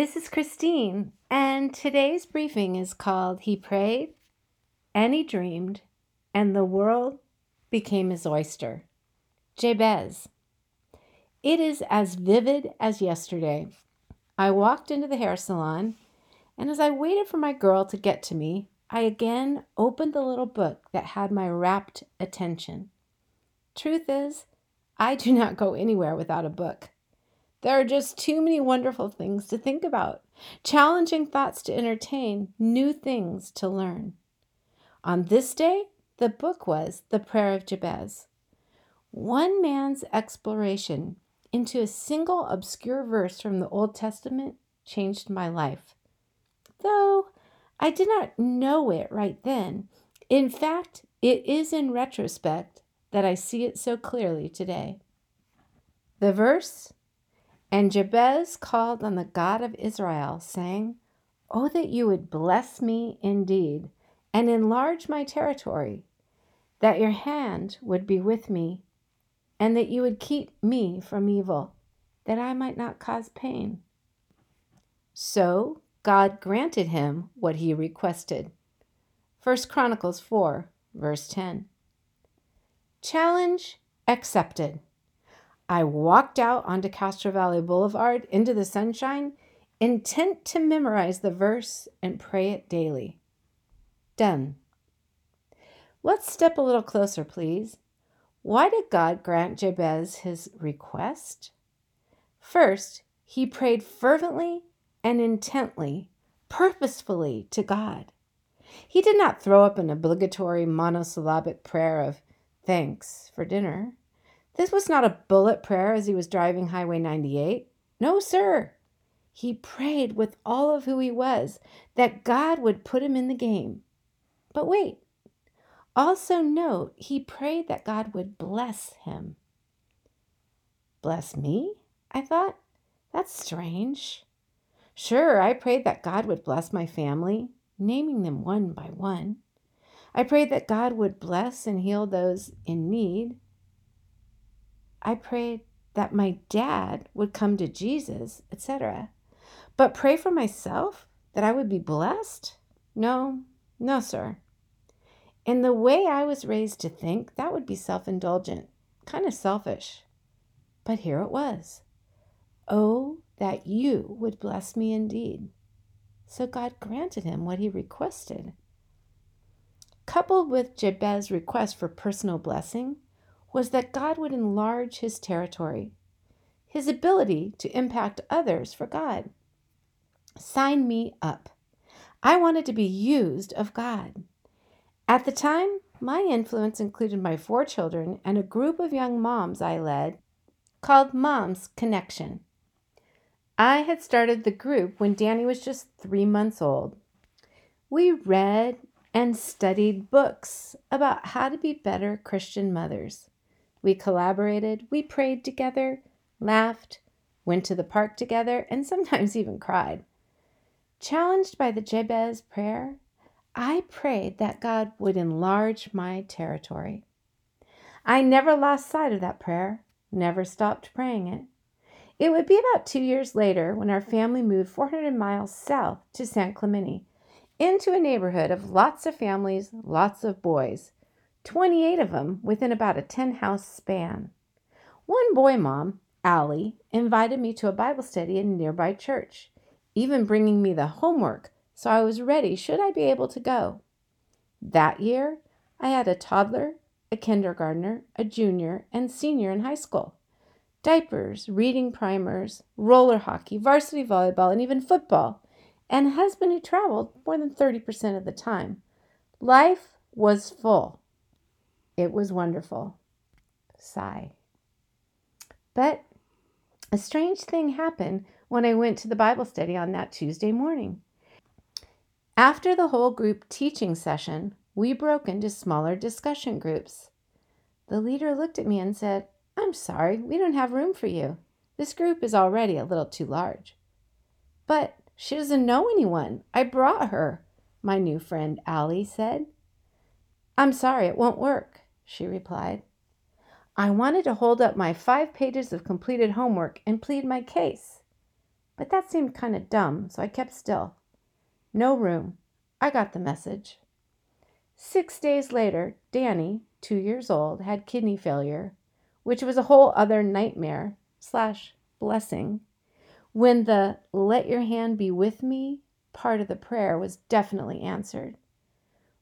This is Christine, and today's briefing is called He Prayed and He Dreamed, and the World Became His Oyster. Jabez. It is as vivid as yesterday. I walked into the hair salon, and as I waited for my girl to get to me, I again opened the little book that had my rapt attention. Truth is, I do not go anywhere without a book. There are just too many wonderful things to think about, challenging thoughts to entertain, new things to learn. On this day, the book was The Prayer of Jabez. One man's exploration into a single obscure verse from the Old Testament changed my life. Though I did not know it right then. In fact, it is in retrospect that I see it so clearly today. The verse and Jabez called on the God of Israel, saying, Oh, that you would bless me indeed, and enlarge my territory, that your hand would be with me, and that you would keep me from evil, that I might not cause pain. So God granted him what he requested. 1 Chronicles 4, verse 10. Challenge accepted. I walked out onto Castro Valley Boulevard into the sunshine, intent to memorize the verse and pray it daily. Done. Let's step a little closer, please. Why did God grant Jabez his request? First, he prayed fervently and intently, purposefully to God. He did not throw up an obligatory monosyllabic prayer of thanks for dinner. This was not a bullet prayer as he was driving Highway 98. No, sir. He prayed with all of who he was that God would put him in the game. But wait. Also, note he prayed that God would bless him. Bless me? I thought. That's strange. Sure, I prayed that God would bless my family, naming them one by one. I prayed that God would bless and heal those in need. I prayed that my dad would come to Jesus, etc. But pray for myself that I would be blessed? No, no, sir. In the way I was raised to think, that would be self indulgent, kind of selfish. But here it was. Oh, that you would bless me indeed. So God granted him what he requested. Coupled with Jabez's request for personal blessing, was that God would enlarge his territory, his ability to impact others for God. Sign me up. I wanted to be used of God. At the time, my influence included my four children and a group of young moms I led called Moms Connection. I had started the group when Danny was just three months old. We read and studied books about how to be better Christian mothers. We collaborated, we prayed together, laughed, went to the park together, and sometimes even cried. Challenged by the Jabez prayer, I prayed that God would enlarge my territory. I never lost sight of that prayer, never stopped praying it. It would be about two years later when our family moved 400 miles south to San Clemente into a neighborhood of lots of families, lots of boys. 28 of them within about a 10 house span. One boy mom, Allie, invited me to a Bible study in a nearby church, even bringing me the homework so I was ready should I be able to go. That year, I had a toddler, a kindergartner, a junior, and senior in high school. Diapers, reading primers, roller hockey, varsity volleyball, and even football, and a husband who traveled more than 30% of the time. Life was full. It was wonderful. Sigh. But a strange thing happened when I went to the Bible study on that Tuesday morning. After the whole group teaching session, we broke into smaller discussion groups. The leader looked at me and said, I'm sorry, we don't have room for you. This group is already a little too large. But she doesn't know anyone. I brought her, my new friend Allie said. I'm sorry, it won't work she replied. I wanted to hold up my five pages of completed homework and plead my case. but that seemed kind of dumb, so I kept still. No room. I got the message. Six days later, Danny, two years old, had kidney failure, which was a whole other nightmare slash blessing when the let your hand be with me part of the prayer was definitely answered.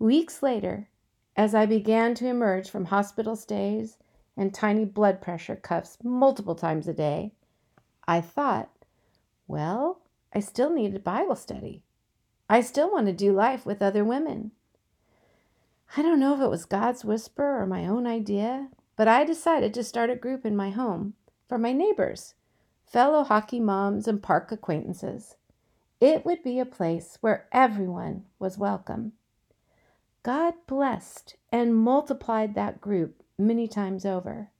Weeks later, as I began to emerge from hospital stays and tiny blood pressure cuffs multiple times a day, I thought, well, I still needed Bible study. I still want to do life with other women. I don't know if it was God's whisper or my own idea, but I decided to start a group in my home for my neighbors, fellow hockey moms, and park acquaintances. It would be a place where everyone was welcome. God blessed and multiplied that group many times over.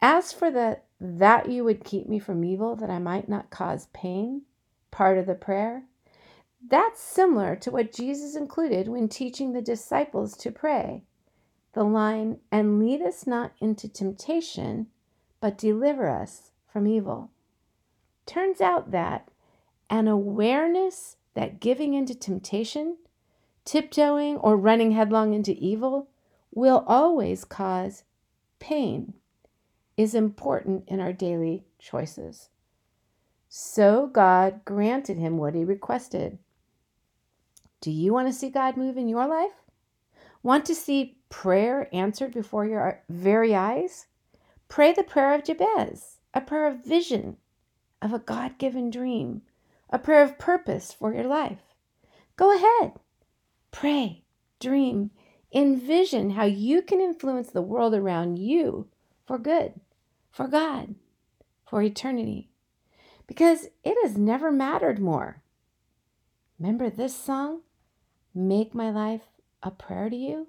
As for the that you would keep me from evil, that I might not cause pain, part of the prayer, that's similar to what Jesus included when teaching the disciples to pray. The line, and lead us not into temptation, but deliver us from evil. Turns out that an awareness that giving into temptation, tiptoeing, or running headlong into evil will always cause pain is important in our daily choices. So God granted him what he requested. Do you want to see God move in your life? Want to see prayer answered before your very eyes? Pray the prayer of Jabez, a prayer of vision, of a God given dream, a prayer of purpose for your life. Go ahead. Pray, dream, envision how you can influence the world around you for good, for God, for eternity. Because it has never mattered more. Remember this song? Make my life a prayer to you?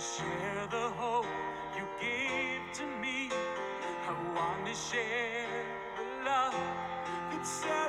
Share the hope you gave to me. I want to share the love that set me free.